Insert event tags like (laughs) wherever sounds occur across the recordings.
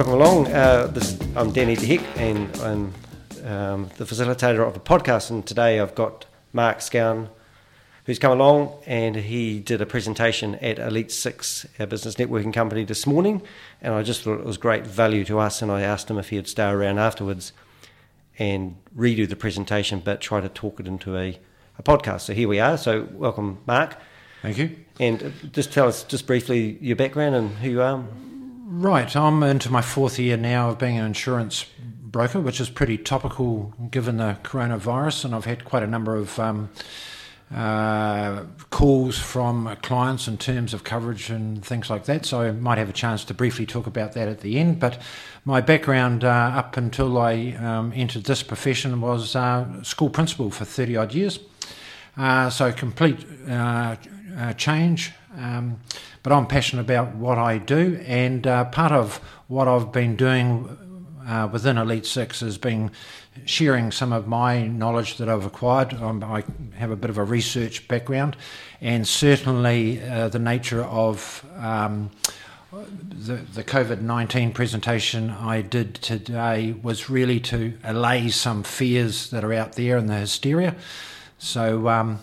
Welcome along. Uh, this, I'm Danny DeHick, and I'm um, the facilitator of a podcast. And today I've got Mark Scown, who's come along, and he did a presentation at Elite Six, our business networking company, this morning. And I just thought it was great value to us. And I asked him if he'd stay around afterwards and redo the presentation, but try to talk it into a, a podcast. So here we are. So welcome, Mark. Thank you. And just tell us just briefly your background and who you are. Right, I'm into my fourth year now of being an insurance broker, which is pretty topical given the coronavirus, and I've had quite a number of um, uh, calls from clients in terms of coverage and things like that. So I might have a chance to briefly talk about that at the end. But my background uh, up until I um, entered this profession was uh, school principal for 30 odd years. Uh, so complete uh, uh, change. Um, but I'm passionate about what I do, and uh, part of what I've been doing uh, within Elite Six has been sharing some of my knowledge that I've acquired. Um, I have a bit of a research background, and certainly uh, the nature of um, the, the COVID 19 presentation I did today was really to allay some fears that are out there and the hysteria. So, um,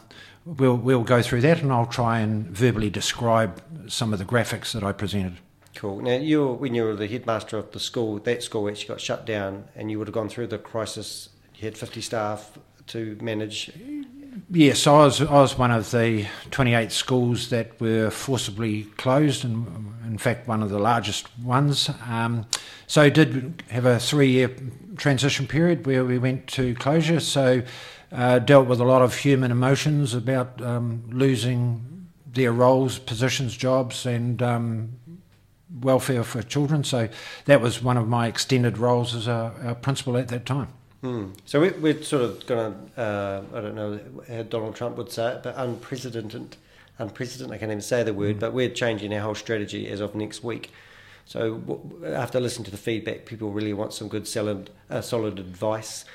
we'll we'll go through that, and I'll try and verbally describe some of the graphics that I presented. Cool. Now, you when you were the headmaster of the school, that school actually got shut down, and you would have gone through the crisis. You had fifty staff to manage. Yes, I was I was one of the 28 schools that were forcibly closed, and in fact one of the largest ones. Um, so did have a three-year transition period where we went to closure. So uh, dealt with a lot of human emotions about um, losing their roles, positions, jobs, and um, welfare for children. So that was one of my extended roles as a, a principal at that time. Hmm. So we, we're sort of going to, uh, I don't know how Donald Trump would say it, but unprecedented, unprecedented, I can't even say the word, mm. but we're changing our whole strategy as of next week. So after listening to the feedback, people really want some good solid, uh, solid advice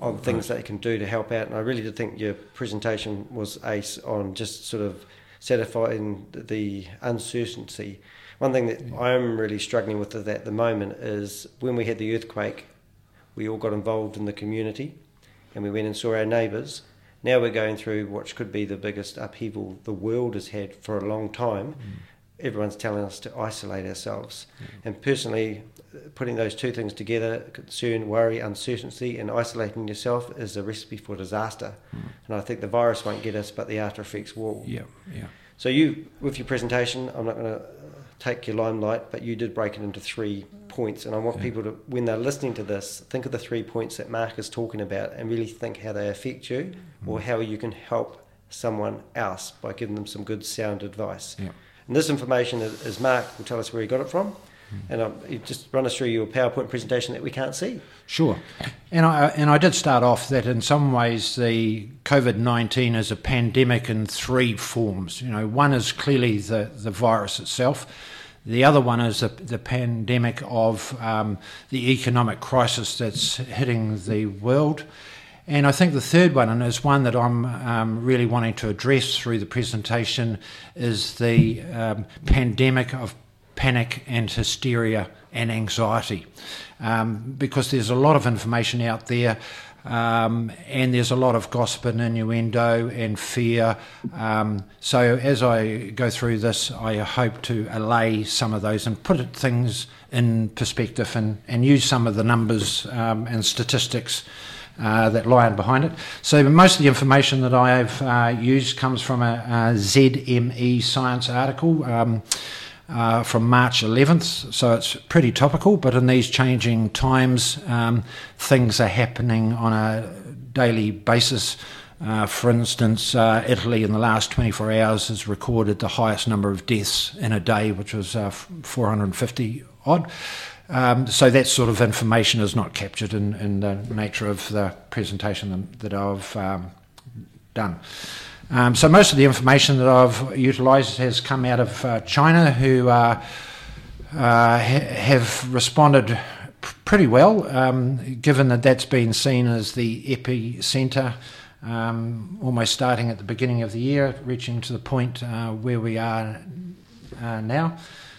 on things that they can do to help out. And I really did think your presentation was ace on just sort of satisfying the uncertainty. One thing that I'm really struggling with at the moment is when we had the earthquake, we all got involved in the community and we went and saw our neighbours. Now we're going through what could be the biggest upheaval the world has had for a long time. Mm. Everyone's telling us to isolate ourselves. Mm. And personally, putting those two things together concern, worry, uncertainty, and isolating yourself is a recipe for disaster. Mm. And I think the virus won't get us, but the after effects will. Yeah, yeah. So, you, with your presentation, I'm not going to take your limelight, but you did break it into three points. And I want yeah. people to, when they're listening to this, think of the three points that Mark is talking about and really think how they affect you mm. or how you can help someone else by giving them some good, sound advice. Yeah. And this information is Mark will tell us where he got it from and you just run us through your PowerPoint presentation that we can't see. Sure, and I and I did start off that in some ways the COVID nineteen is a pandemic in three forms. You know, one is clearly the the virus itself. The other one is the, the pandemic of um, the economic crisis that's hitting the world. And I think the third one, and is one that I'm um, really wanting to address through the presentation, is the um, pandemic of panic and hysteria and anxiety um, because there's a lot of information out there um, and there's a lot of gossip and innuendo and fear. Um, so as I go through this, I hope to allay some of those and put things in perspective and, and use some of the numbers um, and statistics uh, that lie behind it. So most of the information that I've uh, used comes from a, a ZME science article. Uh, from March 11th, so it's pretty topical. But in these changing times, um, things are happening on a daily basis. Uh, for instance, uh, Italy in the last 24 hours has recorded the highest number of deaths in a day, which was uh, 450 odd. Um, so that sort of information is not captured in, in the nature of the presentation that I've um, done. Um, so most of the information that I've utilised has come out of uh, China, who uh, uh, ha- have responded pr- pretty well, um, given that that's been seen as the epicentre, um, almost starting at the beginning of the year, reaching to the point uh, where we are uh, now.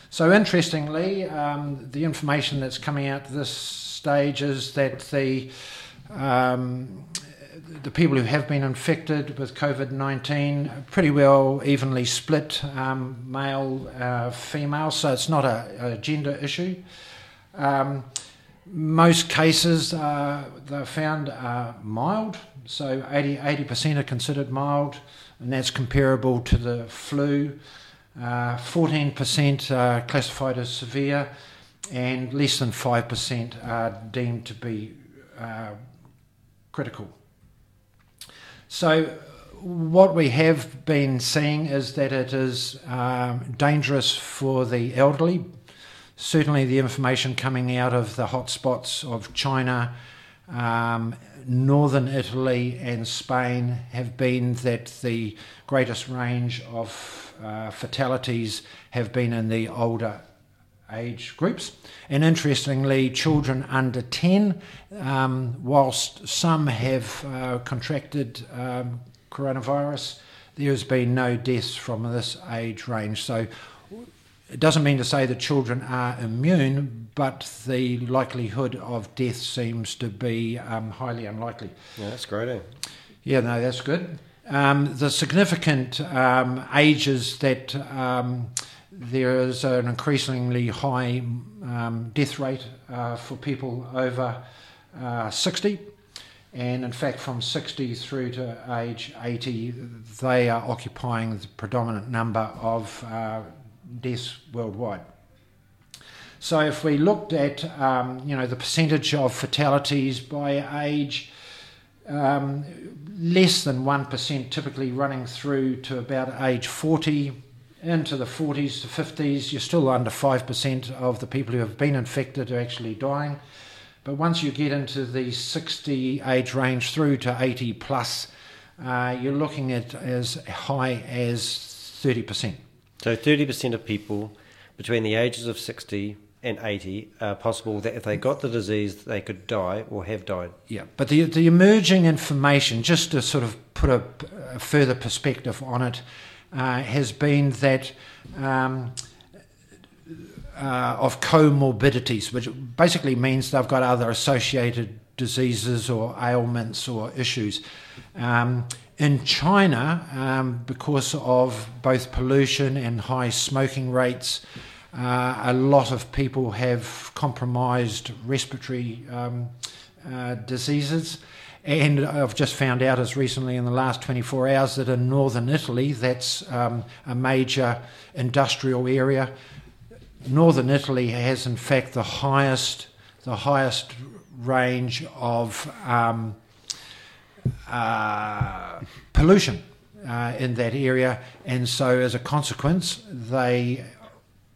So, interestingly, um, the information that's coming out this stage is that the um, the people who have been infected with COVID 19 pretty well evenly split um, male, uh, female, so it's not a, a gender issue. Um, most cases uh, they're found are mild, so 80, 80% are considered mild, and that's comparable to the flu. Uh, 14% are classified as severe, and less than 5% are deemed to be uh, critical. So, what we have been seeing is that it is um, dangerous for the elderly. Certainly, the information coming out of the hotspots of China, um, northern Italy, and Spain have been that the greatest range of uh, fatalities have been in the older age groups. And interestingly, children under 10, um, whilst some have uh, contracted um, coronavirus, there has been no deaths from this age range. So it doesn't mean to say that children are immune, but the likelihood of death seems to be um, highly unlikely. Yeah, that's great. Eh? Yeah, no, that's good. Um, the significant um, ages that um, there is an increasingly high um, death rate uh, for people over uh, 60. And in fact, from 60 through to age 80, they are occupying the predominant number of uh, deaths worldwide. So, if we looked at um, you know the percentage of fatalities by age, um, less than one percent, typically running through to about age 40, into the 40s to 50s, you're still under 5% of the people who have been infected are actually dying. But once you get into the 60 age range through to 80 plus, uh, you're looking at as high as 30%. So 30% of people between the ages of 60 and 80 are possible that if they got the disease, they could die or have died. Yeah, but the, the emerging information, just to sort of put a, a further perspective on it, uh, has been that um, uh, of comorbidities, which basically means they've got other associated diseases or ailments or issues. Um, in China, um, because of both pollution and high smoking rates, uh, a lot of people have compromised respiratory um, uh, diseases. And I've just found out as recently in the last 24 hours that in northern Italy, that's um, a major industrial area. Northern Italy has, in fact, the highest, the highest range of um, uh, pollution uh, in that area, and so as a consequence, they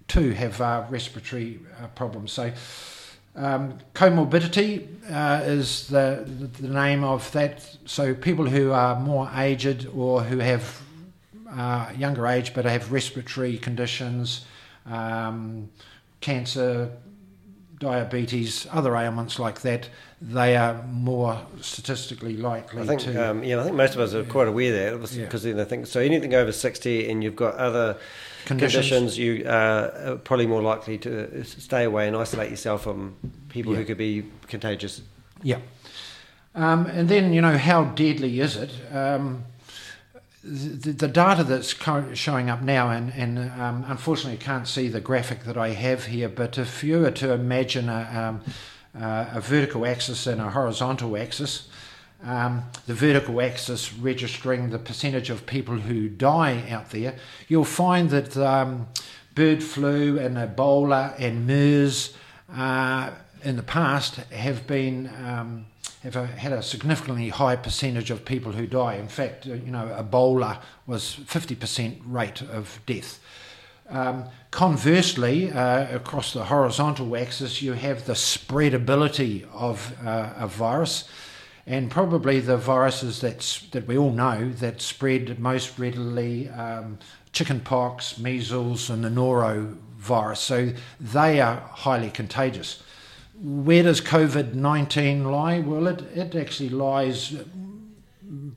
too have uh, respiratory uh, problems. So um, comorbidity uh, is the, the name of that. So people who are more aged or who have uh, younger age but have respiratory conditions, um, cancer, diabetes, other ailments like that, they are more statistically likely I think, to. Um, yeah, I think most of us are quite aware of that because yeah. I think so. Anything over sixty, and you've got other conditions, conditions you are probably more likely to stay away and isolate yourself from people yeah. who could be contagious. Yeah. Um, and then, you know, how deadly is it? Um, the, the, data that's showing up now, and, and um, unfortunately, I can't see the graphic that I have here, but if you were to imagine a, um, uh, a vertical axis and a horizontal axis, um, the vertical axis registering the percentage of people who die out there, you'll find that um, bird flu and Ebola and MERS uh, in the past have been um, have a, had a significantly high percentage of people who die. In fact, uh, you know, Ebola was 50% rate of death. Um, conversely, uh, across the horizontal axis, you have the spreadability of uh, a virus, and probably the viruses that's, that we all know that spread most readily um, chickenpox, measles, and the norovirus. So they are highly contagious where does COVID 19 lie? Well, it, it actually lies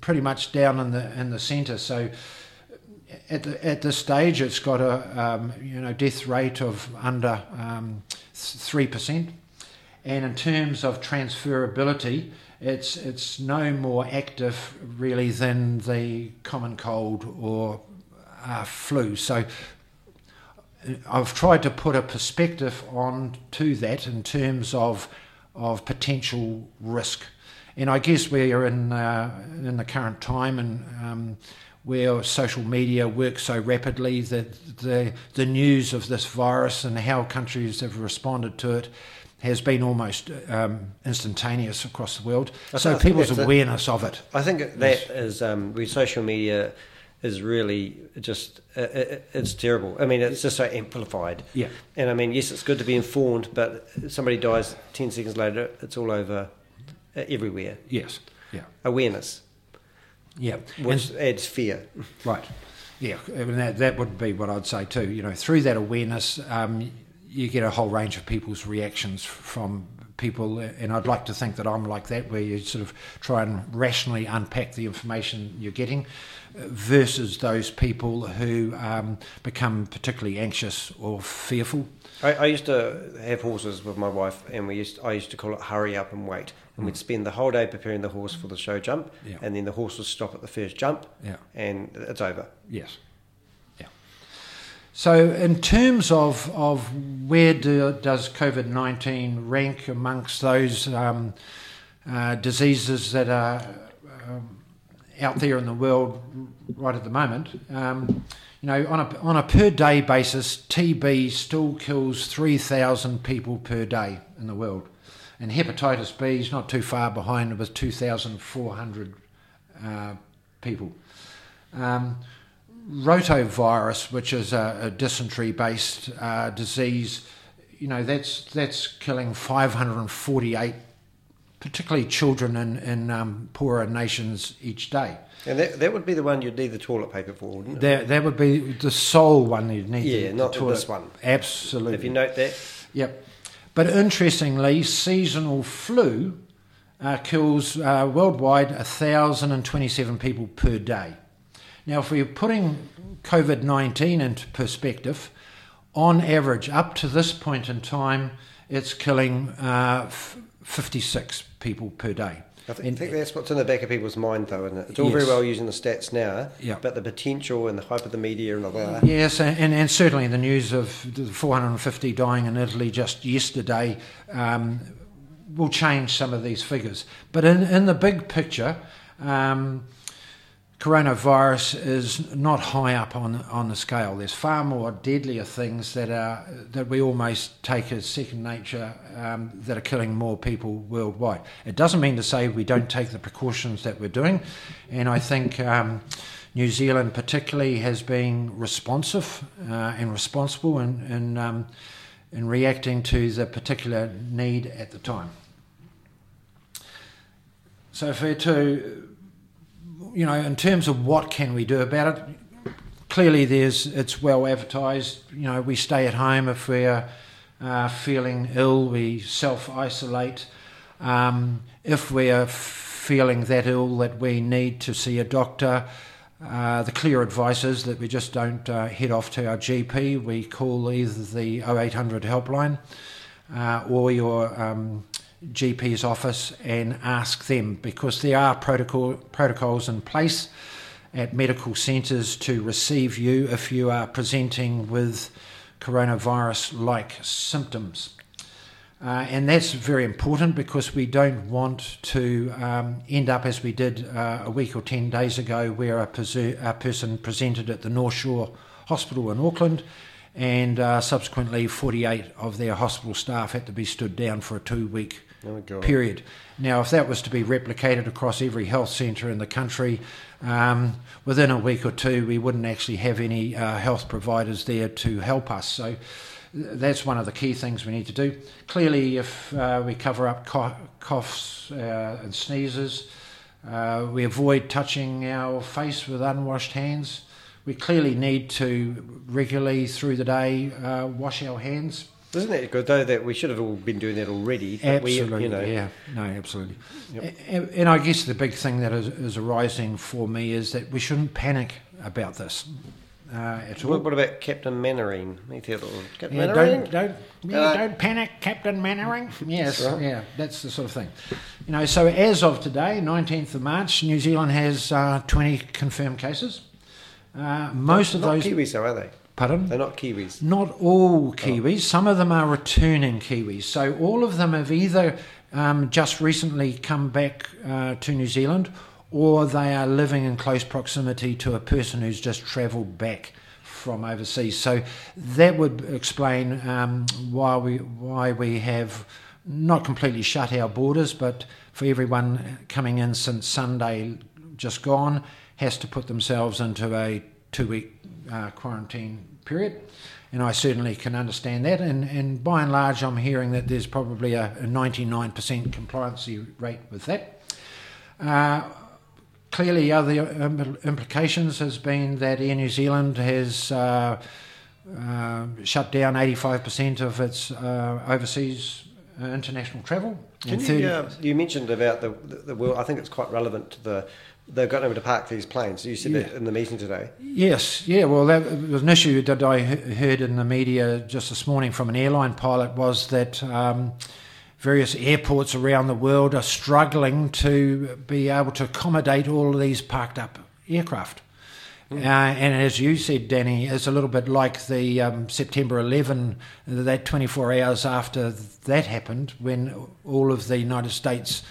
pretty much down in the, in the centre. So, at the, at this stage, it's got a um, you know death rate of under um, three percent, and in terms of transferability, it's it's no more active really than the common cold or uh, flu. So. I've tried to put a perspective on to that in terms of of potential risk, and I guess we are in uh, in the current time and um, where social media works so rapidly that the, the news of this virus and how countries have responded to it has been almost um, instantaneous across the world. I so people's awareness of it. I think that is, um, with social media is really just uh, uh, it's terrible. I mean, it's just so amplified. Yeah. And I mean, yes, it's good to be informed, but somebody dies ten seconds later, it's all over uh, everywhere. Yes. Yeah. Awareness. Yeah, which and, adds fear. Right. Yeah, and that, that would be what I'd say too. You know, through that awareness, um, you get a whole range of people's reactions from people, and I'd like to think that I'm like that, where you sort of try and rationally unpack the information you're getting, versus those people who um, become particularly anxious or fearful. I, I, used to have horses with my wife, and we used I used to call it hurry up and wait. And mm. we'd spend the whole day preparing the horse for the show jump, yeah. and then the horse would stop at the first jump, yeah. and it's over. Yes. So, in terms of of where do, does COVID nineteen rank amongst those um, uh, diseases that are um, out there in the world right at the moment? Um, you know, on a, on a per day basis, TB still kills 3,000 people per day in the world. And hepatitis B is not too far behind with 2,400 uh, people. Um, rotavirus, which is a, a dysentery based uh, disease, you know, that's, that's killing 548, particularly children in, in um, poorer nations each day. And that, that would be the one you'd need the toilet paper for, wouldn't it? That, that would be the sole one you'd need. Yeah, the, not the toilet. this one. Absolutely. If you note that. Yep. But interestingly, seasonal flu uh, kills uh, worldwide 1,027 people per day. Now, if we're putting COVID 19 into perspective, on average, up to this point in time, it's killing uh, 56 people per day. I, th- and, I think that's what's in the back of people's mind, though, isn't it? It's all yes. very well using the stats now, yeah. but the potential and the hype of the media and all that. Yes, and, and certainly the news of the 450 dying in Italy just yesterday um, will change some of these figures. But in, in the big picture, um, coronavirus is not high up on on the scale. There's far more deadlier things that are that we almost take as second nature um, that are killing more people worldwide. It doesn't mean to say we don't take the precautions that we're doing, and I think. Um, New Zealand, particularly, has been responsive uh, and responsible in in, um, in reacting to the particular need at the time. So, for to you know, in terms of what can we do about it, clearly there's it's well advertised. You know, we stay at home if we're uh, feeling ill, we self isolate. Um, if we're feeling that ill that we need to see a doctor, uh, the clear advice is that we just don't uh, head off to our GP. We call either the 0800 helpline uh, or your um, GP's office and ask them because there are protocol, protocols in place at medical centres to receive you if you are presenting with coronavirus like symptoms. Uh, and that's very important because we don't want to um, end up as we did uh, a week or 10 days ago, where a, a, person presented at the North Shore Hospital in Auckland and uh, subsequently 48 of their hospital staff had to be stood down for a two week oh period. Now, if that was to be replicated across every health centre in the country, um, within a week or two, we wouldn't actually have any uh, health providers there to help us. So that's one of the key things we need to do. Clearly, if uh, we cover up coughs uh, and sneezes, uh, we avoid touching our face with unwashed hands we clearly need to regularly through the day uh, wash our hands. Isn't it good though that we should have all been doing that already? Absolutely, we, you know. yeah, no, absolutely. Yep. And, and, I guess the big thing that is, is, arising for me is that we shouldn't panic about this. uh, at all. What, what about Captain Mainwaring? Oh, Captain Yeah, Mainwaring? don't don't yeah, Uh, don't panic, Captain Mainwaring. (laughs) Yes, That's right. yeah, that's the sort of thing. You know, so as of today, nineteenth of March, New Zealand has uh, twenty confirmed cases. Uh, most of those. Not Kiwis, are they? Pardon, They're not Kiwis. not all Kiwis. Some of them are returning Kiwis. So all of them have either um, just recently come back uh, to New Zealand, or they are living in close proximity to a person who's just travelled back from overseas. So that would explain um, why we why we have not completely shut our borders, but for everyone coming in since Sunday just gone has to put themselves into a two week uh, quarantine period. And I certainly can understand that. And, and by and large, I'm hearing that there's probably a, a 99% compliancy rate with that. Uh, clearly, other implications has been that Air New Zealand has uh, uh, shut down 85% of its uh, overseas uh, international travel. Can you, 30 you mentioned about the, the, the world, I think it's quite relevant to the, they've got nowhere to park these planes. You said that in the meeting today. Yes, yeah. Well, that was an issue that I heard in the media just this morning from an airline pilot was that um, various airports around the world are struggling to be able to accommodate all of these parked up aircraft. Uh, and as you said, Danny, it's a little bit like the um, September 11, that 24 hours after that happened, when all of the United States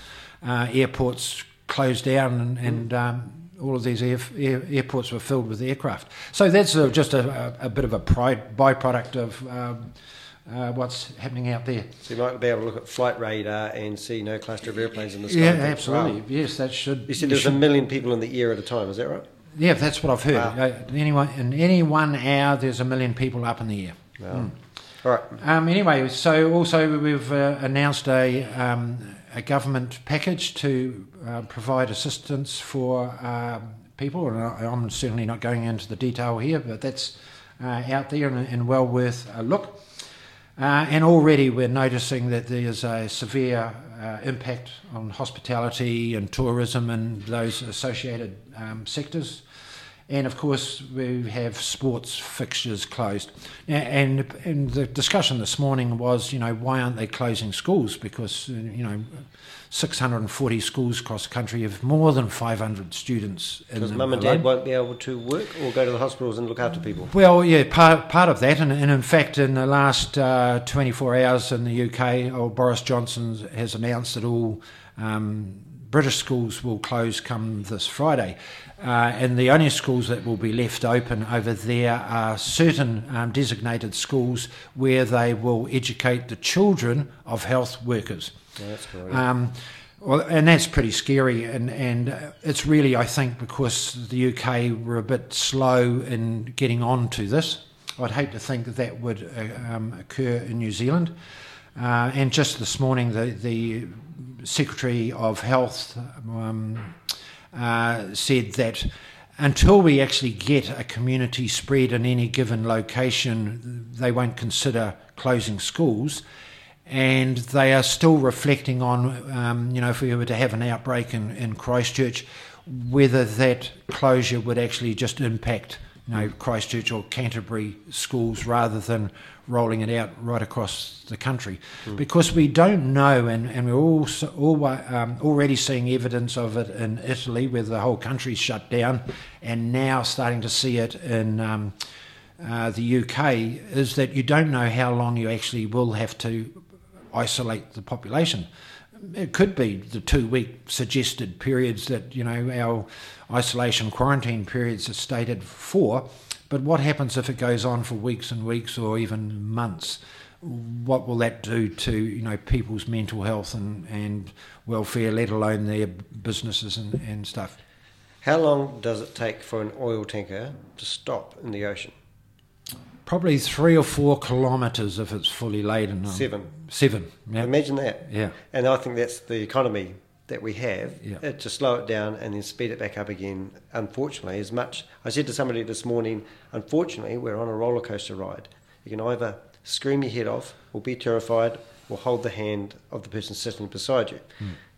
uh, airports closed down and, and um, all of these air, air, airports were filled with aircraft. So that's uh just a, a, a bit of a pride, byproduct of um, uh, what's happening out there. So you might be able to look at flight radar and see no cluster of airplanes in the sky. Yeah, absolutely. wow. Yes, that should. You said there's a million people in the air at a time, is that right? Yeah, that's what I've heard. Wow. Uh, anyone in any one hour, there's a million people up in the air. Wow. All right. Um, anyway, so also we've uh, announced a, um, a government package to uh, provide assistance for um, people, and I'm certainly not going into the detail here, but that's uh, out there and, and well worth a look. Uh, and already we're noticing that there's a severe uh, impact on hospitality and tourism and those associated um, sectors. And of course, we have sports fixtures closed. And, and the discussion this morning was, you know, why aren't they closing schools? Because, you know, 640 schools across the country have more than 500 students in Because mum and alone. dad won't be able to work or go to the hospitals and look after people. Well, yeah, part, part of that, and, and in fact, in the last uh, 24 hours in the UK, old Boris Johnson has announced that all um, British schools will close come this Friday. Uh, and the only schools that will be left open over there are certain um, designated schools where they will educate the children of health workers. Yeah, that's cool. Um, well, and that's pretty scary, and and uh, it's really I think because the UK were a bit slow in getting on to this. I'd hate to think that that would uh, um, occur in New Zealand. Uh, and just this morning, the the Secretary of Health um, uh, said that until we actually get a community spread in any given location, they won't consider closing schools. And they are still reflecting on, um, you know, if we were to have an outbreak in, in Christchurch, whether that closure would actually just impact, you know, Christchurch or Canterbury schools rather than rolling it out right across the country. Because we don't know, and, and we're also, all, um, already seeing evidence of it in Italy, where the whole country's shut down, and now starting to see it in. Um, uh, the UK is that you don't know how long you actually will have to isolate the population. It could be the two week suggested periods that, you know, our isolation quarantine periods are stated for. But what happens if it goes on for weeks and weeks or even months? What will that do to, you know, people's mental health and, and welfare, let alone their businesses and, and stuff? How long does it take for an oil tanker to stop in the ocean? Probably three or four kilometres if it's fully laden. Seven. Seven, yeah. Imagine that. Yeah. And I think that's the economy that we have Yeah. uh, to slow it down and then speed it back up again. Unfortunately, as much I said to somebody this morning, unfortunately, we're on a roller coaster ride. You can either scream your head off, or be terrified, or hold the hand of the person sitting beside you.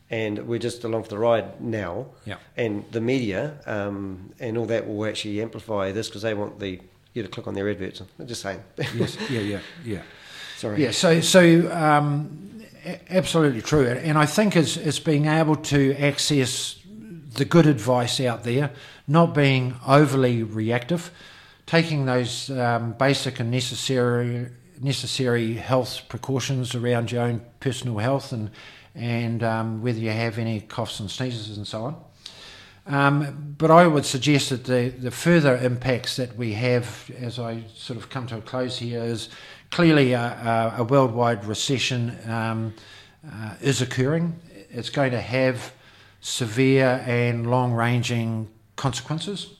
And we're just along for the ride now. Yeah. And the media um, and all that will actually amplify this because they want the you to click on their adverts. I'm just saying. yes, yeah, yeah, yeah. Sorry. Yeah, so so um, absolutely true, and I think it's it's being able to access the good advice out there, not being overly reactive, taking those um, basic and necessary necessary health precautions around your own personal health and and um, whether you have any coughs and sneezes and so on. Um, but I would suggest that the, the further impacts that we have, as I sort of come to a close here, is clearly a, a, a worldwide recession um, uh, is occurring. It's going to have severe and long ranging consequences.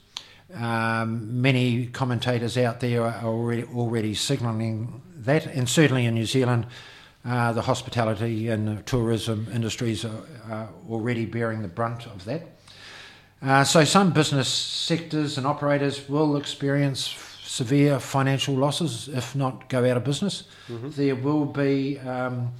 Um, many commentators out there are already, already signalling that, and certainly in New Zealand, uh, the hospitality and tourism industries are, are, already bearing the brunt of that. Uh, so, some business sectors and operators will experience severe financial losses, if not go out of business. Mm-hmm. There will be um,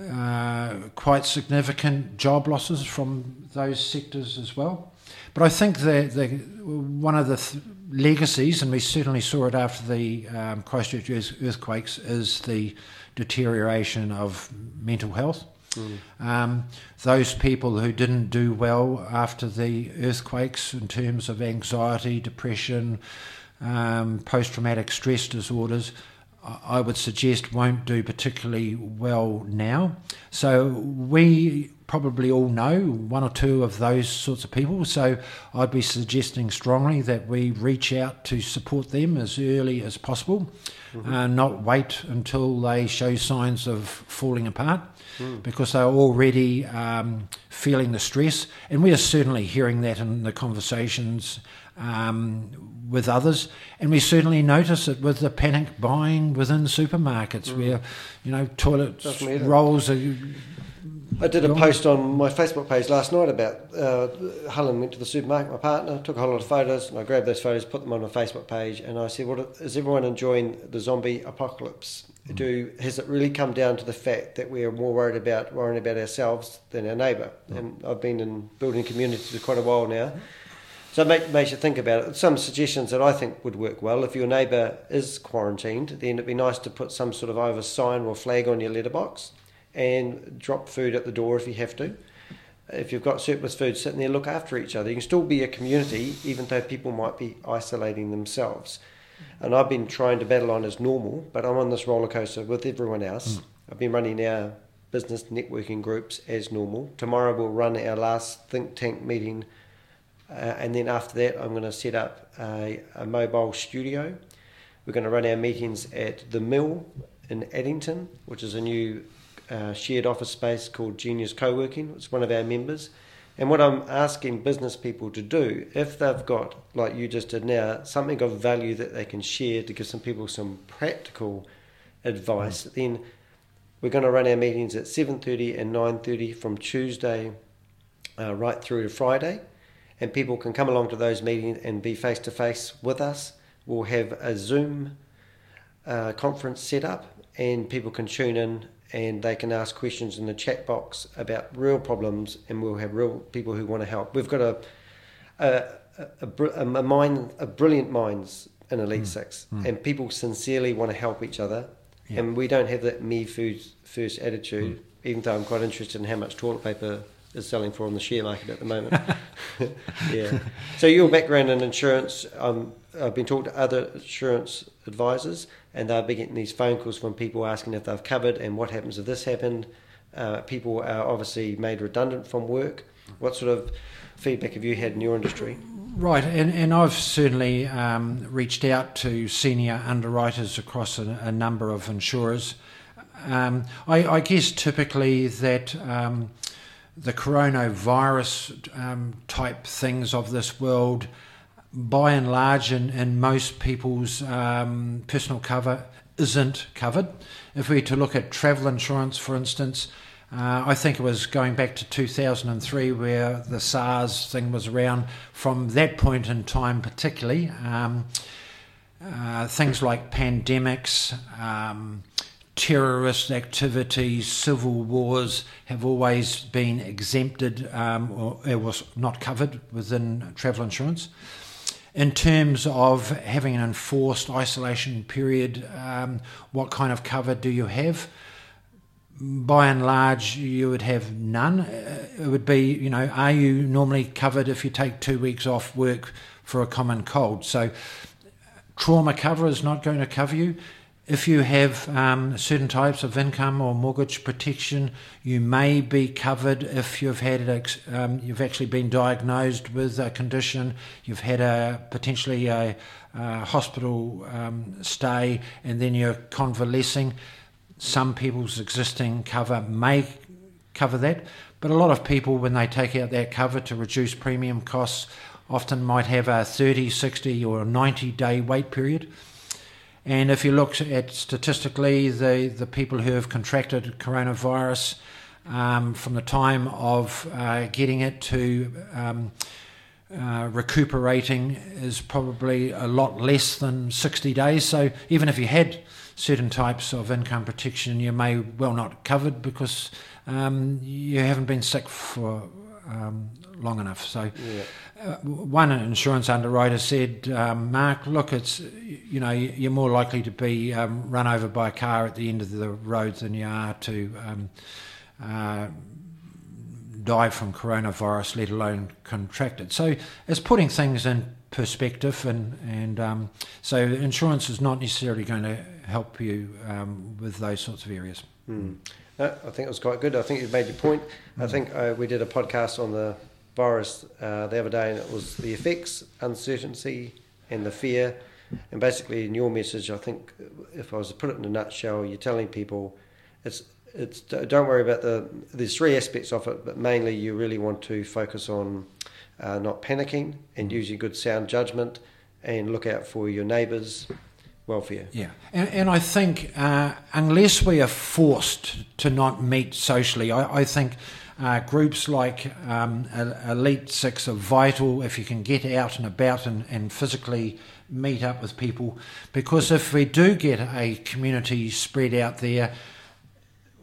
uh, quite significant job losses from those sectors as well. But I think the, the one of the th- legacies, and we certainly saw it after the um, Christchurch earthquakes, is the deterioration of mental health. Mm. Um, those people who didn't do well after the earthquakes in terms of anxiety, depression, um, post traumatic stress disorders, I would suggest won't do particularly well now. So we probably all know one or two of those sorts of people. So I'd be suggesting strongly that we reach out to support them as early as possible, mm-hmm. uh, not wait until they show signs of falling apart. Mm. Because they're already um, feeling the stress, and we are certainly hearing that in the conversations um, with others, and we certainly notice it with the panic buying within supermarkets, mm. where you know toilet rolls are. I did a post on my Facebook page last night about uh, Helen went to the supermarket, my partner, took a whole lot of photos, and I grabbed those photos, put them on my Facebook page, and I said, "What is everyone enjoying the zombie apocalypse? Mm. Do has it really come down to the fact that we are more worried about worrying about ourselves than our neighbour?" Mm. And I've been in building communities for quite a while now. So it make, makes you think about it. Some suggestions that I think would work well. If your neighbour is quarantined, then it'd be nice to put some sort of either sign or flag on your letterbox and drop food at the door if you have to. If you've got surplus food sitting there, look after each other. You can still be a community, even though people might be isolating themselves. And I've been trying to battle on as normal, but I'm on this roller coaster with everyone else. Mm. I've been running our business networking groups as normal. Tomorrow we'll run our last think tank meeting uh, and then after that, I'm going to set up a, a, mobile studio. We're going to run our meetings at the Mill in Addington, which is a new uh, shared office space called Genius Co-working. It's one of our members. And what I'm asking business people to do, if they've got, like you just did now, something of value that they can share to give some people some practical advice, mm. then we're going to run our meetings at 7.30 and 9.30 from Tuesday uh, right through to Friday and people can come along to those meetings and be face to face with us. We'll have a Zoom uh, conference set up, and people can tune in and they can ask questions in the chat box about real problems, and we'll have real people who want to help. We've got a a, a, a, a mind, a brilliant minds in Elite mm. Six, mm. and people sincerely want to help each other, yeah. and we don't have that me first attitude. Mm. Even though I'm quite interested in how much toilet paper is selling for on the share market at the moment. (laughs) (laughs) yeah. So your background in insurance, um, I've been talking to other insurance advisors, and they've been getting these phone calls from people asking if they've covered and what happens if this happened. Uh, people are obviously made redundant from work. What sort of feedback have you had in your industry? Right, and, and I've certainly um, reached out to senior underwriters across a, a number of insurers. Um, I, I, guess typically that um, the coronavirus um, type things of this world, by and large, in, in most people's um, personal cover, isn't covered. If we were to look at travel insurance, for instance, uh, I think it was going back to 2003 where the SARS thing was around. From that point in time, particularly, um, uh, things like pandemics, um, terrorist activities, civil wars have always been exempted um, or it was not covered within travel insurance. in terms of having an enforced isolation period, um, what kind of cover do you have? By and large, you would have none. Uh, it would be, you know, are you normally covered if you take two weeks off work for a common cold? So, trauma cover is not going to cover you. If you have um, certain types of income or mortgage protection, you may be covered if you've had um, you've actually been diagnosed with a condition, you've had a potentially a, a hospital um, stay, and then you're convalescing. Some people's existing cover may cover that, but a lot of people, when they take out that cover to reduce premium costs, often might have a 30, 60, or 90 day wait period. And if you look at statistically, the, the people who have contracted coronavirus um, from the time of uh, getting it to um, uh, recuperating is probably a lot less than 60 days. So even if you had certain types of income protection, you may well not covered because um, you haven't been sick for um, long enough. So, yeah. uh, one insurance underwriter said, um, "Mark, look, it's you know you're more likely to be um, run over by a car at the end of the road than you are to." Um, uh, die from coronavirus, let alone contract it. So it's putting things in perspective, and and um, so insurance is not necessarily going to help you um, with those sorts of areas. Mm. No, I think it was quite good. I think you made your point. Mm. I think uh, we did a podcast on the virus uh, the other day, and it was the effects, uncertainty, and the fear. And basically, in your message, I think if I was to put it in a nutshell, you're telling people it's it's don't worry about the there's three aspects of it, but mainly you really want to focus on uh, not panicking and mm. using good sound judgment and look out for your neighbours welfare. Yeah, and, and I think uh, unless we are forced to not meet socially, I, I think uh, groups like um, Elite Six are vital if you can get out and about and, and physically meet up with people. Because if we do get a community spread out there,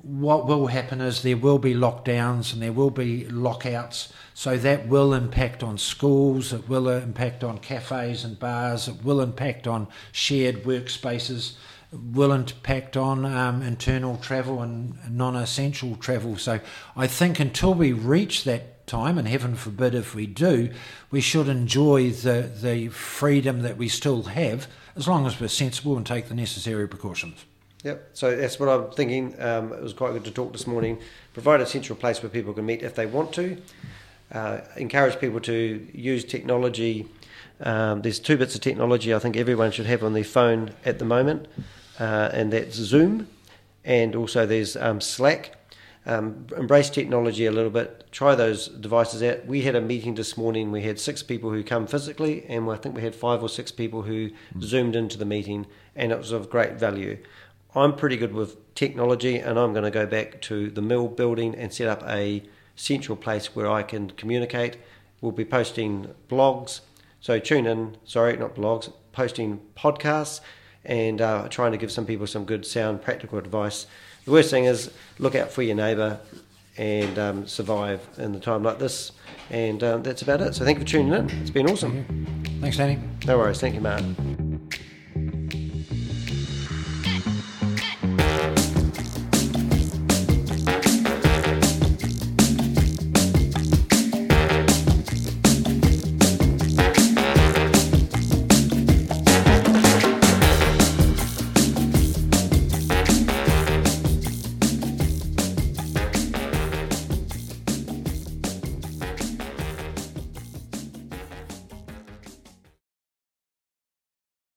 what will happen is there will be lockdowns and there will be lockouts. So that will impact on schools, it will impact on cafes and bars, it will impact on shared workspaces, it will impact on um, internal travel and non essential travel. So I think until we reach that time, and heaven forbid if we do, we should enjoy the, the freedom that we still have as long as we're sensible and take the necessary precautions. Yep. So that's what I'm thinking. Um, it was quite good to talk this morning. Provide a central place where people can meet if they want to. Uh, encourage people to use technology. Um, there's two bits of technology I think everyone should have on their phone at the moment, uh, and that's Zoom, and also there's um, Slack. Um, embrace technology a little bit. Try those devices out. We had a meeting this morning. We had six people who come physically, and I think we had five or six people who mm. zoomed into the meeting, and it was of great value. I'm pretty good with technology, and I'm going to go back to the mill building and set up a central place where I can communicate. We'll be posting blogs, so tune in. Sorry, not blogs, posting podcasts, and uh, trying to give some people some good, sound, practical advice. The worst thing is look out for your neighbour and um, survive in a time like this. And um, that's about it. So thank you for tuning in. It's been awesome. Thanks, Danny. No worries. Thank you, Mark.